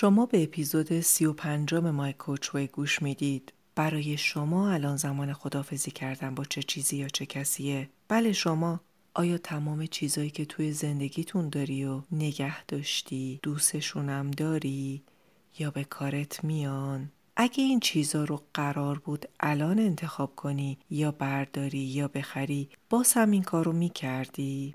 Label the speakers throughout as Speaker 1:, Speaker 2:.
Speaker 1: شما به اپیزود سی و پنجم مای کوچوی گوش می‌دید. برای شما الان زمان خدافزی کردن با چه چیزی یا چه کسیه؟ بله شما آیا تمام چیزایی که توی زندگیتون داری و نگه داشتی دوستشونم داری یا به کارت میان؟ اگه این چیزا رو قرار بود الان انتخاب کنی یا برداری یا بخری باز هم این کار رو می‌کردی؟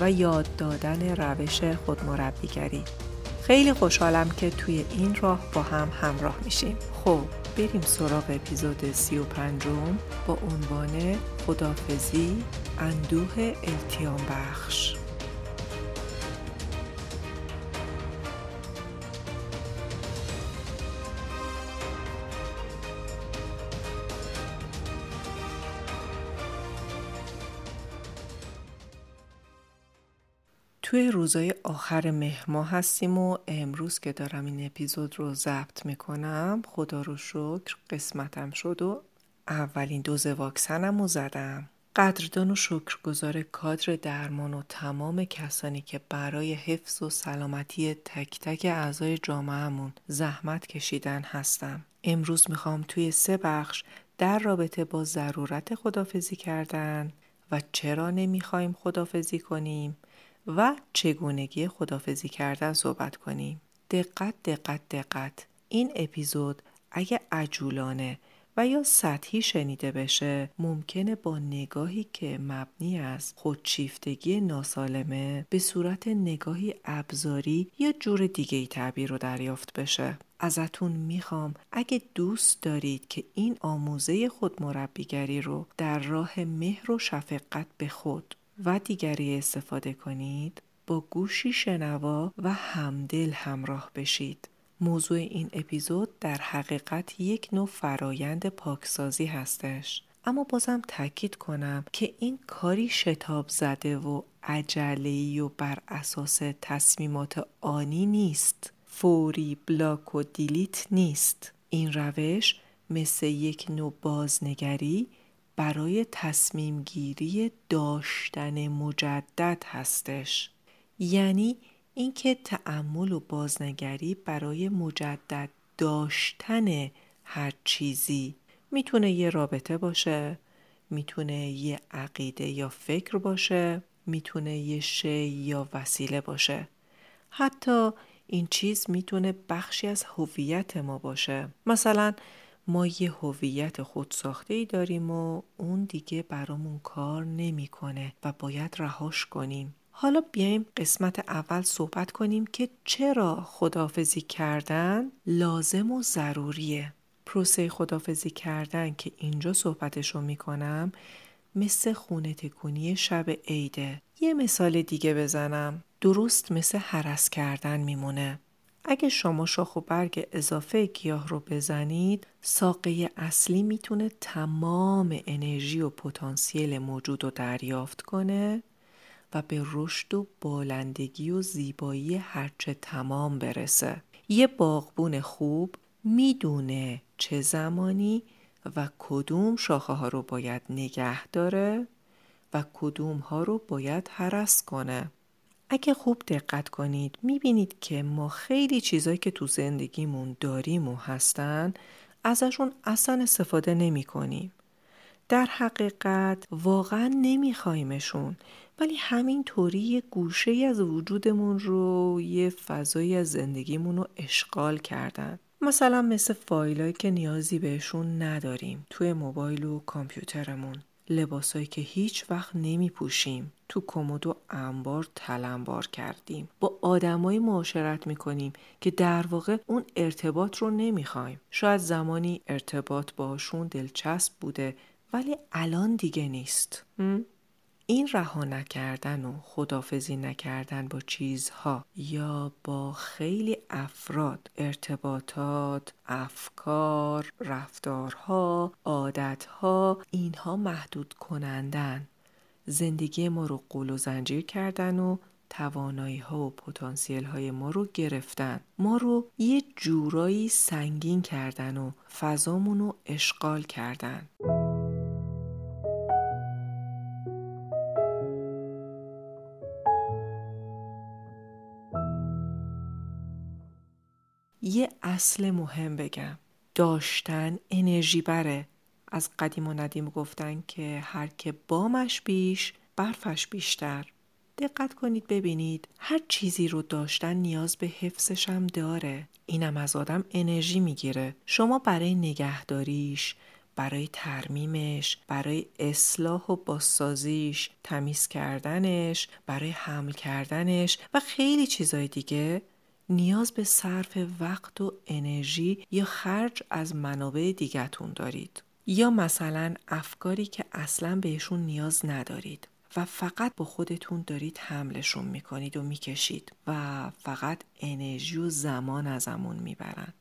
Speaker 1: و یاد دادن روش خودمربیگری. خیلی خوشحالم که توی این راه با هم همراه میشیم. خب بریم سراغ اپیزود سی و پنجم. با عنوان خدافزی اندوه التیام بخش توی روزای آخر مهر ماه هستیم و امروز که دارم این اپیزود رو ضبط می‌کنم خدا رو شکر قسمتم شد و اولین دوز واکسنم رو زدم. قدردان و شکرگزار کادر درمان و تمام کسانی که برای حفظ و سلامتی تک تک اعضای جامعهمون زحمت کشیدن هستم. امروز می‌خوام توی سه بخش در رابطه با ضرورت خدافزی کردن و چرا نمی‌خوایم خدافزی کنیم و چگونگی خدافزی کردن صحبت کنیم. دقت دقت دقت این اپیزود اگه عجولانه و یا سطحی شنیده بشه ممکنه با نگاهی که مبنی از خودشیفتگی ناسالمه به صورت نگاهی ابزاری یا جور دیگه ای تعبیر رو دریافت بشه. ازتون می‌خوام اگه دوست دارید که این آموزه خود مربیگری رو در راه مهر و شفقت به خود و دیگری استفاده کنید با گوشی شنوا و همدل همراه بشید. موضوع این اپیزود در حقیقت یک نوع فرایند پاکسازی هستش. اما بازم تاکید کنم که این کاری شتاب زده و عجله‌ای و بر اساس تصمیمات آنی نیست. فوری بلاک و دیلیت نیست. این روش مثل یک نوع بازنگری برای تصمیم گیری داشتن مجدد هستش. یعنی اینکه تأمل و بازنگری برای مجدد داشتن هر چیزی. می‌تونه یه رابطه باشه می‌تونه یه عقیده یا فکر باشه می‌تونه یه شی یا وسیله باشه. حتی این چیز می‌تونه بخشی از هویت ما باشه. مثلا ما یه هویت خودساخته ای داریم و اون دیگه برامون کار نمی‌کنه و باید رهاش کنیم. حالا بیایم قسمت اول صحبت کنیم که چرا خدافزی کردن لازم و ضروریه. پروسه خدافزی کردن که اینجا صحبتشو می‌کنم مثل خونه تکونی شب عیده. یه مثال دیگه بزنم. درست مثل حرس کردن میمونه. اگه شما شاخ و برگ اضافه گیاه رو بزنید ساقه اصلی می‌تونه تمام انرژی و پتانسیل موجود رو دریافت کنه و به رشد و بالندگی و زیبایی هرچه تمام برسه. یه باغبون خوب می‌دونه چه زمانی و کدوم شاخه ها رو باید نگه داره و کدوم ها رو باید حرس کنه. اگه خوب دقت کنید می‌بینید که ما خیلی چیزایی که تو زندگیمون داریم و هستن ازشون اصلا استفاده نمی کنیم. در حقیقت واقعا نمیخوایمشون ولی همین طوری یه گوشه از وجودمون رو یه فضایی از زندگیمون رو اشغال کردن. مثلا مثل فایلایی که نیازی بهشون نداریم توی موبایل و کامپیوترمون. لباسایی که هیچ وقت نمی پوشیم تو کمد و انبار تلمبار کردیم. با آدمایی معاشرت می‌کنیم که در واقع اون ارتباط رو نمی‌خوایم. شاید زمانی ارتباط باشون دلچسب بوده ولی الان دیگه نیست. این رها نکردن و خدافزی نکردن با چیزها یا با خیلی افراد ارتباطات افکار رفتارها عادتها اینها محدود کنندن. زندگی ما رو قول و زنجیر کردن و توانایی ها و پتانسیل های ما رو گرفتن. ما رو یه جورایی سنگین کردن و فضامون رو اشغال کردن. یه اصل مهم بگم. داشتن انرژی بره. از قدیم و ندیم گفتن که هر که بامش بیش برفش بیشتر. دقت کنید ببینید هر چیزی رو داشتن نیاز به حفظش هم داره. اینم از آدم انرژی می‌گیره. شما برای نگهداریش برای ترمیمش برای اصلاح و بازسازیش تمیز کردنش برای حمل کردنش و خیلی چیزای دیگه نیاز به صرف وقت و انرژی یا خرج از منابع دیگتون دارید. یا مثلا افکاری که اصلا بهشون نیاز ندارید و فقط با خودتون دارید حملشون می‌کنید و می‌کشید و فقط انرژی و زمان ازمون می‌برن.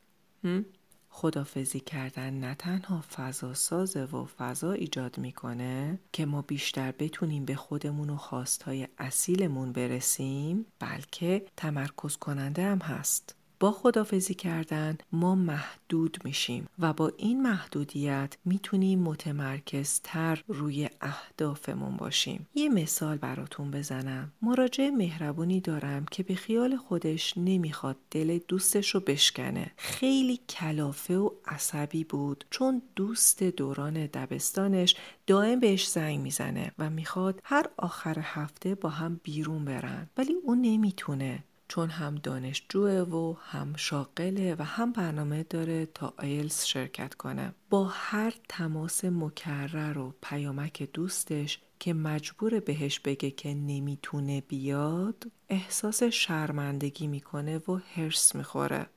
Speaker 1: خدافزی کردن نه تنها فضا سازه و فضا ایجاد می‌کنه که ما بیشتر بتونیم به خودمون و خواستهای اصیلمون برسیم بلکه تمرکز کننده هم هست. با خدافزی کردن ما محدود میشیم و با این محدودیت می‌تونیم متمرکزتر روی اهدافمون باشیم. یه مثال براتون بزنم. مراجع مهربونی دارم که به خیال خودش نمی‌خواد دل دوستش رو بشکنه. خیلی کلافه و عصبی بود چون دوست دوران دبستانش دائم بهش زنگ می‌زنه و می‌خواد هر آخر هفته با هم بیرون برن. ولی اون نمی‌تونه. چون هم دانشجوه و هم شاغله و هم برنامه داره تا آیلز شرکت کنه. با هر تماس مکرر و پیامک دوستش که مجبور بهش بگه که نمی‌تونه بیاد احساس شرمندگی می‌کنه و هرس می‌خوره.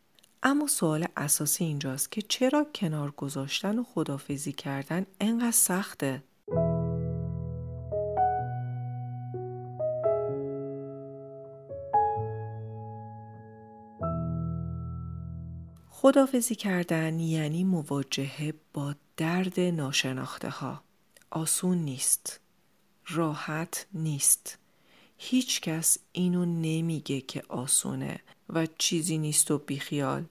Speaker 1: اما سوال اساسی اینجاست که چرا کنار گذاشتن و خدافزی کردن انقدر سخته؟ خدافزی کردن یعنی مواجهه با درد ناشناخته ها. آسون نیست. راحت نیست. هیچ کس اینو نمیگه که آسونه و چیزی نیست و بیخیال.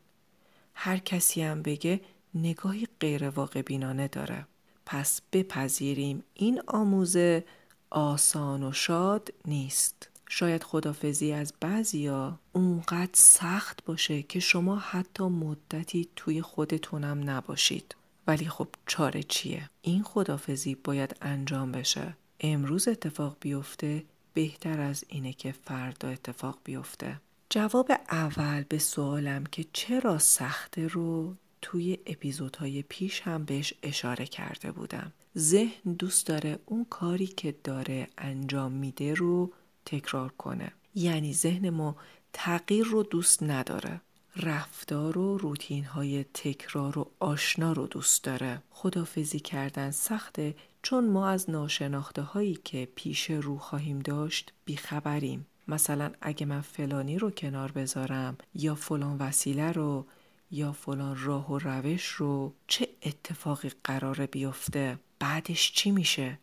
Speaker 1: هر کسی هم بگه نگاهی غیر واقع بینانه داره. پس بپذیریم این آموزه آسان و شاد نیست. شاید خدافزی از بعضیا اونقدر سخت باشه که شما حتی مدتی توی خودتونم نباشید. ولی خب چاره چیه؟ این خدافزی باید انجام بشه. امروز اتفاق بیفته بهتر از اینه که فردا اتفاق بیفته. جواب اول به سوالم که چرا سخته رو توی اپیزودهای پیش هم بهش اشاره کرده بودم. ذهن دوست داره اون کاری که داره انجام میده رو تکرار کنه. یعنی ذهن ما تغییر رو دوست نداره. رفتار و روتین های تکرار و آشنا رو دوست داره. خدافزی کردن سخته چون ما از ناشناخته هایی که پیش رو خواهیم داشت بیخبریم. مثلا اگه من فلانی رو کنار بذارم یا فلان وسیله رو یا فلان راه و روش رو چه اتفاقی قراره بیفته؟ بعدش چی میشه؟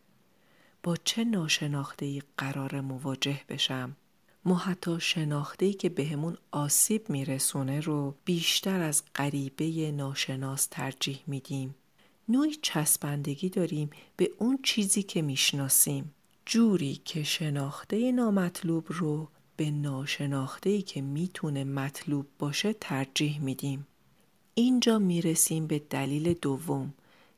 Speaker 1: با چه ناشناخته ای قرار مواجه بشم؟ ما حتی شناخته ای که بهمون آسیب میرسونه رو بیشتر از غریبه ناشناس ترجیح میدیم. نوعی چسبندگی داریم به اون چیزی که می‌شناسیم. جوری که شناخته نامطلوب رو به ناشناخته ای که می‌تونه مطلوب باشه ترجیح میدیم. اینجا می‌رسیم به دلیل دوم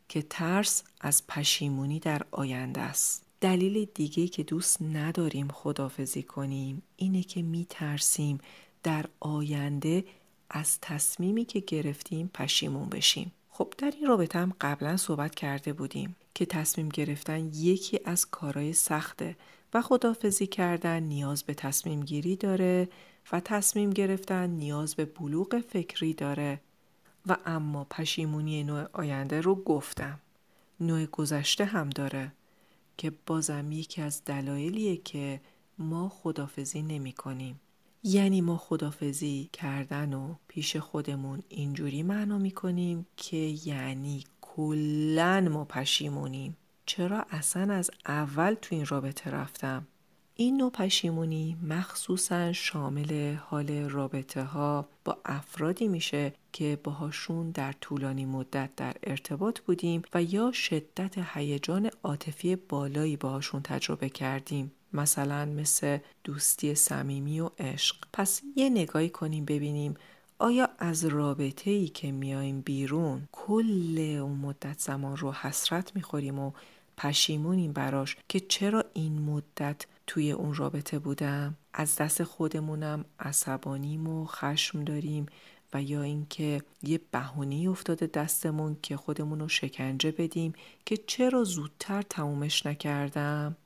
Speaker 1: که ترس از پشیمونی در آینده است. دلیل دیگه که دوست نداریم خدافزی کنیم اینه که می ترسیم در آینده از تصمیمی که گرفتیم پشیمون بشیم. خب در این رابطه هم قبلا صحبت کرده بودیم که تصمیم گرفتن یکی از کارهای سخته و خدافزی کردن نیاز به تصمیم گیری داره و تصمیم گرفتن نیاز به بلوغ فکری داره و اما پشیمونی نوع آینده رو گفتم. نوع گذشته هم داره که بازم یکی از دلایلیه که ما خدافزی نمی کنیم. یعنی ما خدافزی کردن و پیش خودمون اینجوری معنا می کنیم که یعنی کلا ما پشیمونیم. چرا اصلا از اول تو این رابطه رفتم؟ این نوع پشیمونی مخصوصا شامل حال رابطه ها با افرادی میشه که باهاشون در طولانی مدت در ارتباط بودیم و یا شدت هیجان عاطفی بالایی باهاشون تجربه کردیم. مثلا مثل دوستی صمیمی و عشق. پس یه نگاهی کنیم ببینیم آیا از رابطه ای که میایم بیرون کل اون مدت زمان رو حسرت می‌خوریم و پشیمونیم براش که چرا این مدت توی اون رابطه بودم. از دست خودمونم عصبانیم و خشم داریم و یا اینکه یه بهونه افتاده دستمون که خودمون رو شکنجه بدیم که چرا زودتر تمومش نکردم؟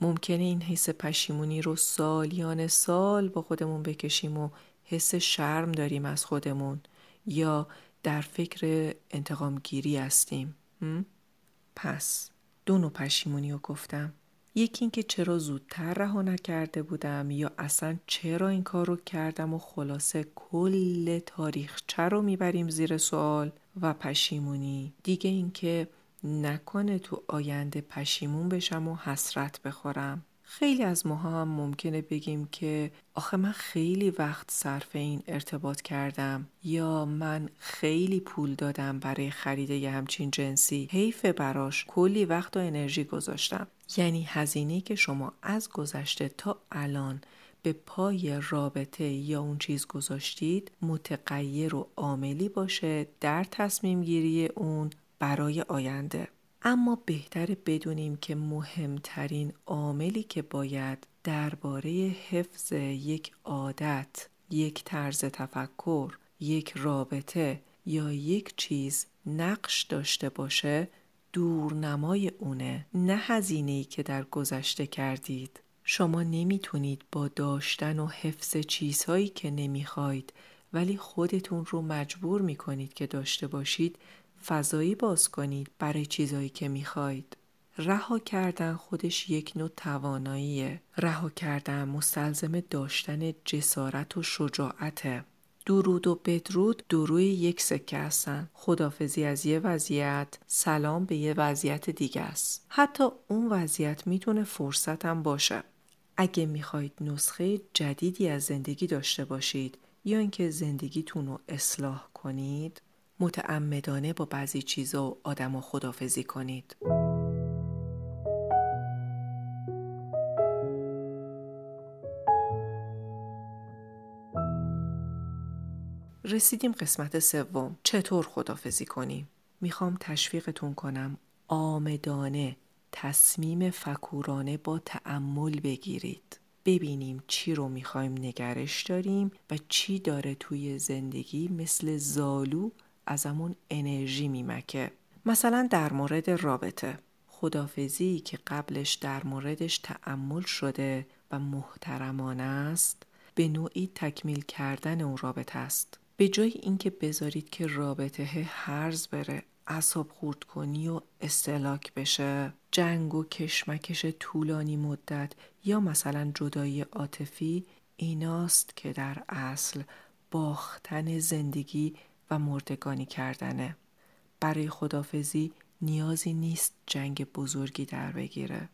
Speaker 1: ممکنه این حس پشیمونی رو سالیان سال با خودمون بکشیم و حس شرم داریم از خودمون یا در فکر انتقام گیری هستیم پس دو نوع پشیمونی رو گفتم. یکی اینکه چرا زودتر رها نکرده بودم یا اصلا چرا این کار رو کردم و خلاصه کل تاریخچه رو می‌بریم زیر سوال و پشیمونی. دیگه اینکه نکنه تو آینده پشیمون بشم و حسرت بخورم. خیلی از ماها هم ممکنه بگیم که آخه من خیلی وقت صرف این ارتباط کردم یا من خیلی پول دادم برای خرید یه همچین جنسی. حیف براش کلی وقت و انرژی گذاشتم. یعنی هزینه که شما از گذشته تا الان به پای رابطه یا اون چیز گذاشتید متغیر و عاملی باشه در تصمیم گیری اون برای آینده. اما بهتر بدونیم که مهمترین عاملی که باید درباره حفظ یک عادت، یک طرز تفکر، یک رابطه یا یک چیز نقش داشته باشه دورنمای اونه نه هزینه‌ای که در گذشته کردید. شما نمی‌تونید با داشتن و حفظ چیزهایی که نمی‌خواید ولی خودتون رو مجبور می‌کنید که داشته باشید فضایی باز کنید برای چیزایی که می‌خواید. رها کردن خودش یک نوع تواناییه. رها کردن مستلزم داشتن جسارت و شجاعته. درود و بدرود دروی یک سکه هستن. خدافزی از یه وضعیت سلام به یه وضعیت دیگه است. حتی اون وضعیت می‌تونه فرصت هم باشه. اگه می‌خواید نسخه جدیدی از زندگی داشته باشید یا اینکه زندگیتون رو اصلاح کنید متعمدانه با بعضی چیزا و آدم و خدافزی کنید. رسیدیم قسمت سوم. چطور خدافزی کنیم؟ می‌خوام تشویقتون کنم آمدانه تصمیم فکورانه با تعمل بگیرید. ببینیم چی رو می‌خوایم نگرش داریم و چی داره توی زندگی مثل زالو ازمون انرژی میمکه. مثلا در مورد رابطه. خدافزی که قبلش در موردش تعمل شده و محترمانه است به نوعی تکمیل کردن اون رابطه است. به جای اینکه بذارید که رابطه هرز بره اصاب خورد کنی و استلاک بشه. جنگ و کشمکش طولانی مدت یا مثلا جدایی عاطفی ایناست که در اصل باختن زندگی و مردگانی کردنه. برای خدافزی نیازی نیست جنگ بزرگی در بگیره.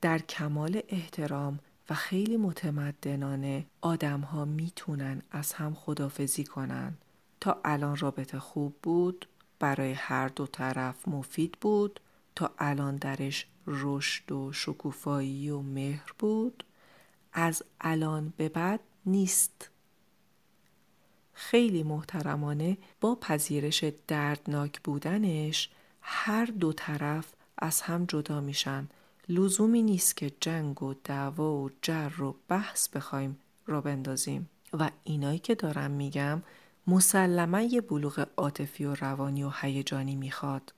Speaker 1: در کمال احترام و خیلی متمدنانه آدم ها می‌تونن از هم خدافزی کنن. تا الان رابطه خوب بود برای هر دو طرف مفید بود. تا الان درش رشد و شکوفایی و مهر بود. از الان به بعد نیست. خیلی محترمانه با پذیرش دردناک بودنش هر دو طرف از هم جدا میشن لزومی نیست که جنگ و دعوا و جر و بحث بخوایم را بندازیم و اینایی که دارم میگم مسلما یه بلوغ عاطفی و روانی و هیجانی می‌خواد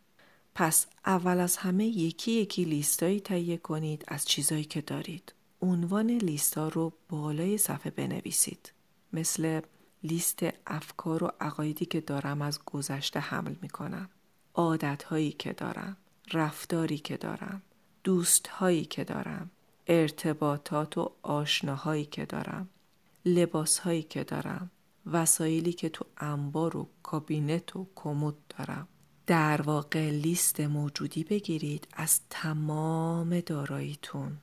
Speaker 1: پس اول از همه یکی یکی لیستایی تهیه کنید از چیزایی که دارید. عنوان لیستا رو بالای صفحه بنویسید. مثل لیست افکار و عقایدی که دارم از گذشته حمل می کنم. عادتهایی که دارم. رفتاری که دارم. دوستهایی که دارم. ارتباطات و آشناهایی که دارم. لباسهایی که دارم. وسایلی که تو انبار و کابینت و کمد دارم. در واقع لیست موجودی بگیرید از تمام داراییتون.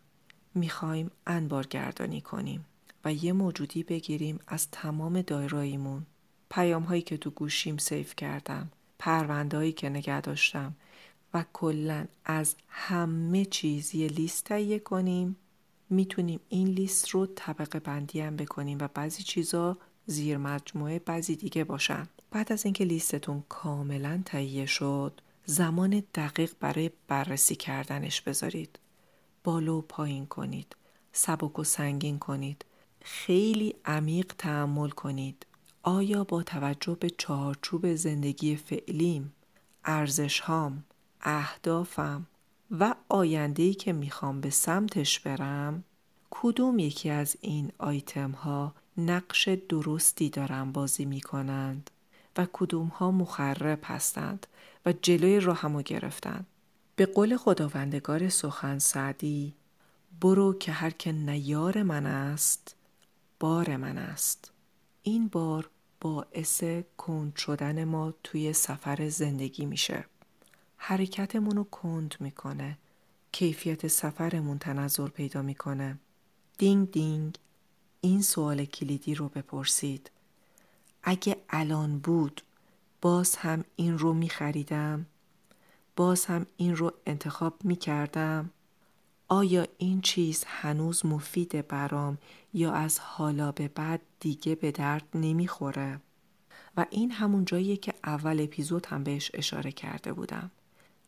Speaker 1: می‌خوایم انبارگردانی کنیم و یه موجودی بگیریم از تمام دایراییمون. پیام هایی که تو گوشیم سیف کردم. پروندهایی که نگه داشتم و کلا از همه چیز یه لیست تهیه کنیم می‌تونیم این لیست رو طبقه بندی هم بکنیم و بعضی چیزا زیر مجموعه بعضی دیگه باشن بعد از اینکه لیستتون کاملا تهیه شد زمان دقیق برای بررسی کردنش بذارید بالو پایین کنید سبک و سنگین کنید خیلی عمیق تحمل کنید. آیا با توجه به چارچوب زندگی فعلیم ارزش هام اهدافم و آیندهی که می‌خوام به سمتش برم کدوم یکی از این آیتم ها نقش درستی دارن بازی می‌کنند و کدوم ها مخرب هستند و جلوی راهمو گرفتند به قول خداوندگار سخن سعدی برو که هر که نیار من است بار من است. این بار باعث کند شدن ما توی سفر زندگی میشه. حرکتمون رو کند می‌کنه. کیفیت سفرمون تنظر پیدا می‌کنه. دینگ دینگ این سوال کلیدی رو بپرسید. اگه الان بود باز هم این رو می خریدم باز هم این رو انتخاب می کردم آیا این چیز هنوز مفید برام یا از حالا به بعد دیگه به درد نمی‌خوره؟ و این همون جاییه که اول اپیزود هم بهش اشاره کرده بودم.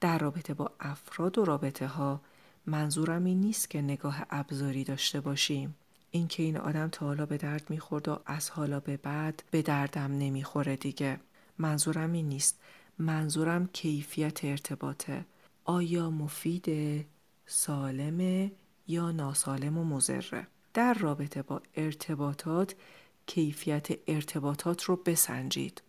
Speaker 1: در رابطه با افراد و رابطه ها منظورم این نیست که نگاه ابزاری داشته باشیم. اینکه این آدم تا حالا به درد می‌خورد و از حالا به بعد به دردم نمی‌خوره دیگه. منظورم این نیست. منظورم کیفیت ارتباطه. آیا مفیده؟ سالمه یا ناسالم و مزره در رابطه با ارتباطات کیفیت ارتباطات رو بسنجید.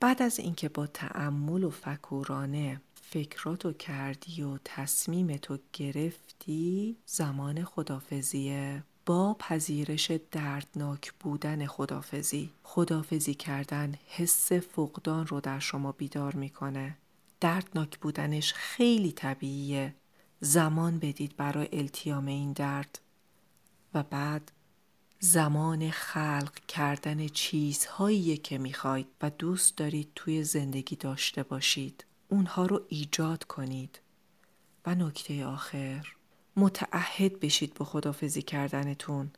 Speaker 1: بعد از اینکه با تعمل و فکورانه فکراتو کردی و تصمیمتو گرفتی زمان خدافزیه با پذیرش دردناک بودن خدافزی خدافزی کردن حس فقدان رو در شما بیدار می‌کنه. دردناک بودنش خیلی طبیعیه. زمان بدید برای التیام این درد. و بعد زمان خلق کردن چیزهایی که می‌خواید و دوست دارید توی زندگی داشته باشید. اونها رو ایجاد کنید. و نکته آخر متعهد بشید به خدافزی کردنتون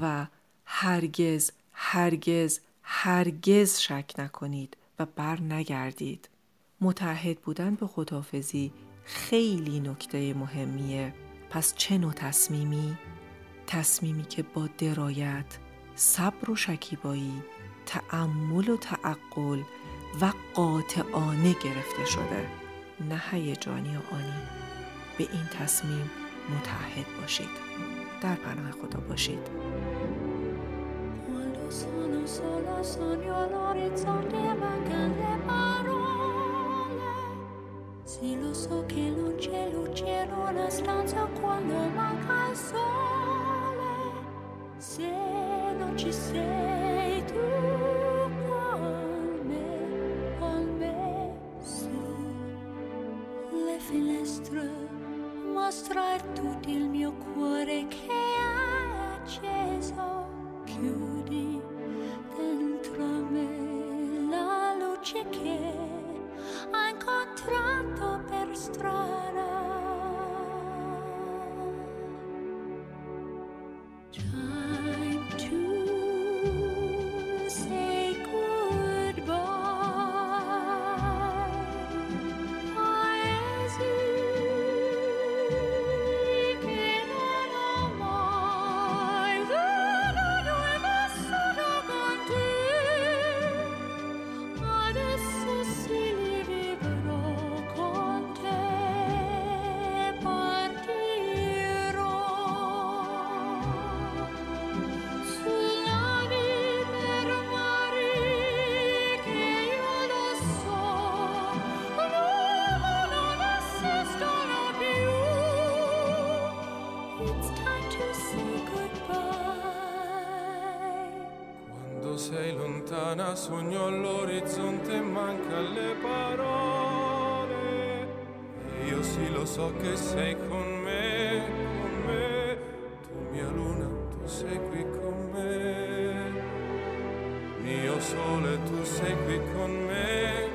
Speaker 1: و هرگز هرگز هرگز شک نکنید و بر نگردید متعهد بودن به خدافزی خیلی نکته مهمیه. پس چه نوع تصمیمی؟ تصمیمی که با درایت، صبر و شکیبایی، تعمل و تعقل و قاطعانه گرفته شده. نه هیجانی و آنی. به این تصمیم متحد باشید. در پناه خدا باشید. Sì, lo so che non c'è luce in una stanza quando manca il sole. Se non ci sei tu con me, con me su le finestre mostrar tutto il mio cuore che
Speaker 2: sogno all'orizzonte, manca le parole. Io sì lo so che sei con me, con me, tu mia luna, tu sei qui con me. Mio sole, tu sei qui con me.